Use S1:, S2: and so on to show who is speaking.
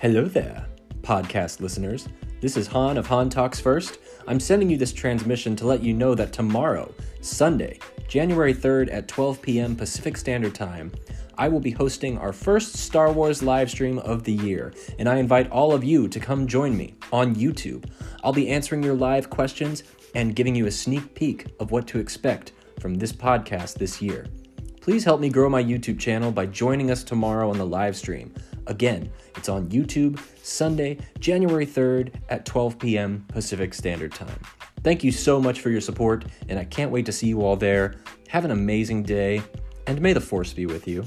S1: Hello there, podcast listeners. This is Han of Han Talks First. I'm sending you this transmission to let you know that tomorrow, Sunday, January 3rd at 12 p.m. Pacific Standard Time, I will be hosting our first Star Wars live stream of the year, and I invite all of you to come join me on YouTube. I'll be answering your live questions and giving you a sneak peek of what to expect from this podcast this year. Please help me grow my YouTube channel by joining us tomorrow on the live stream. Again, it's on YouTube Sunday, January 3rd at 12 p.m. Pacific Standard Time. Thank you so much for your support, and I can't wait to see you all there. Have an amazing day, and may the Force be with you.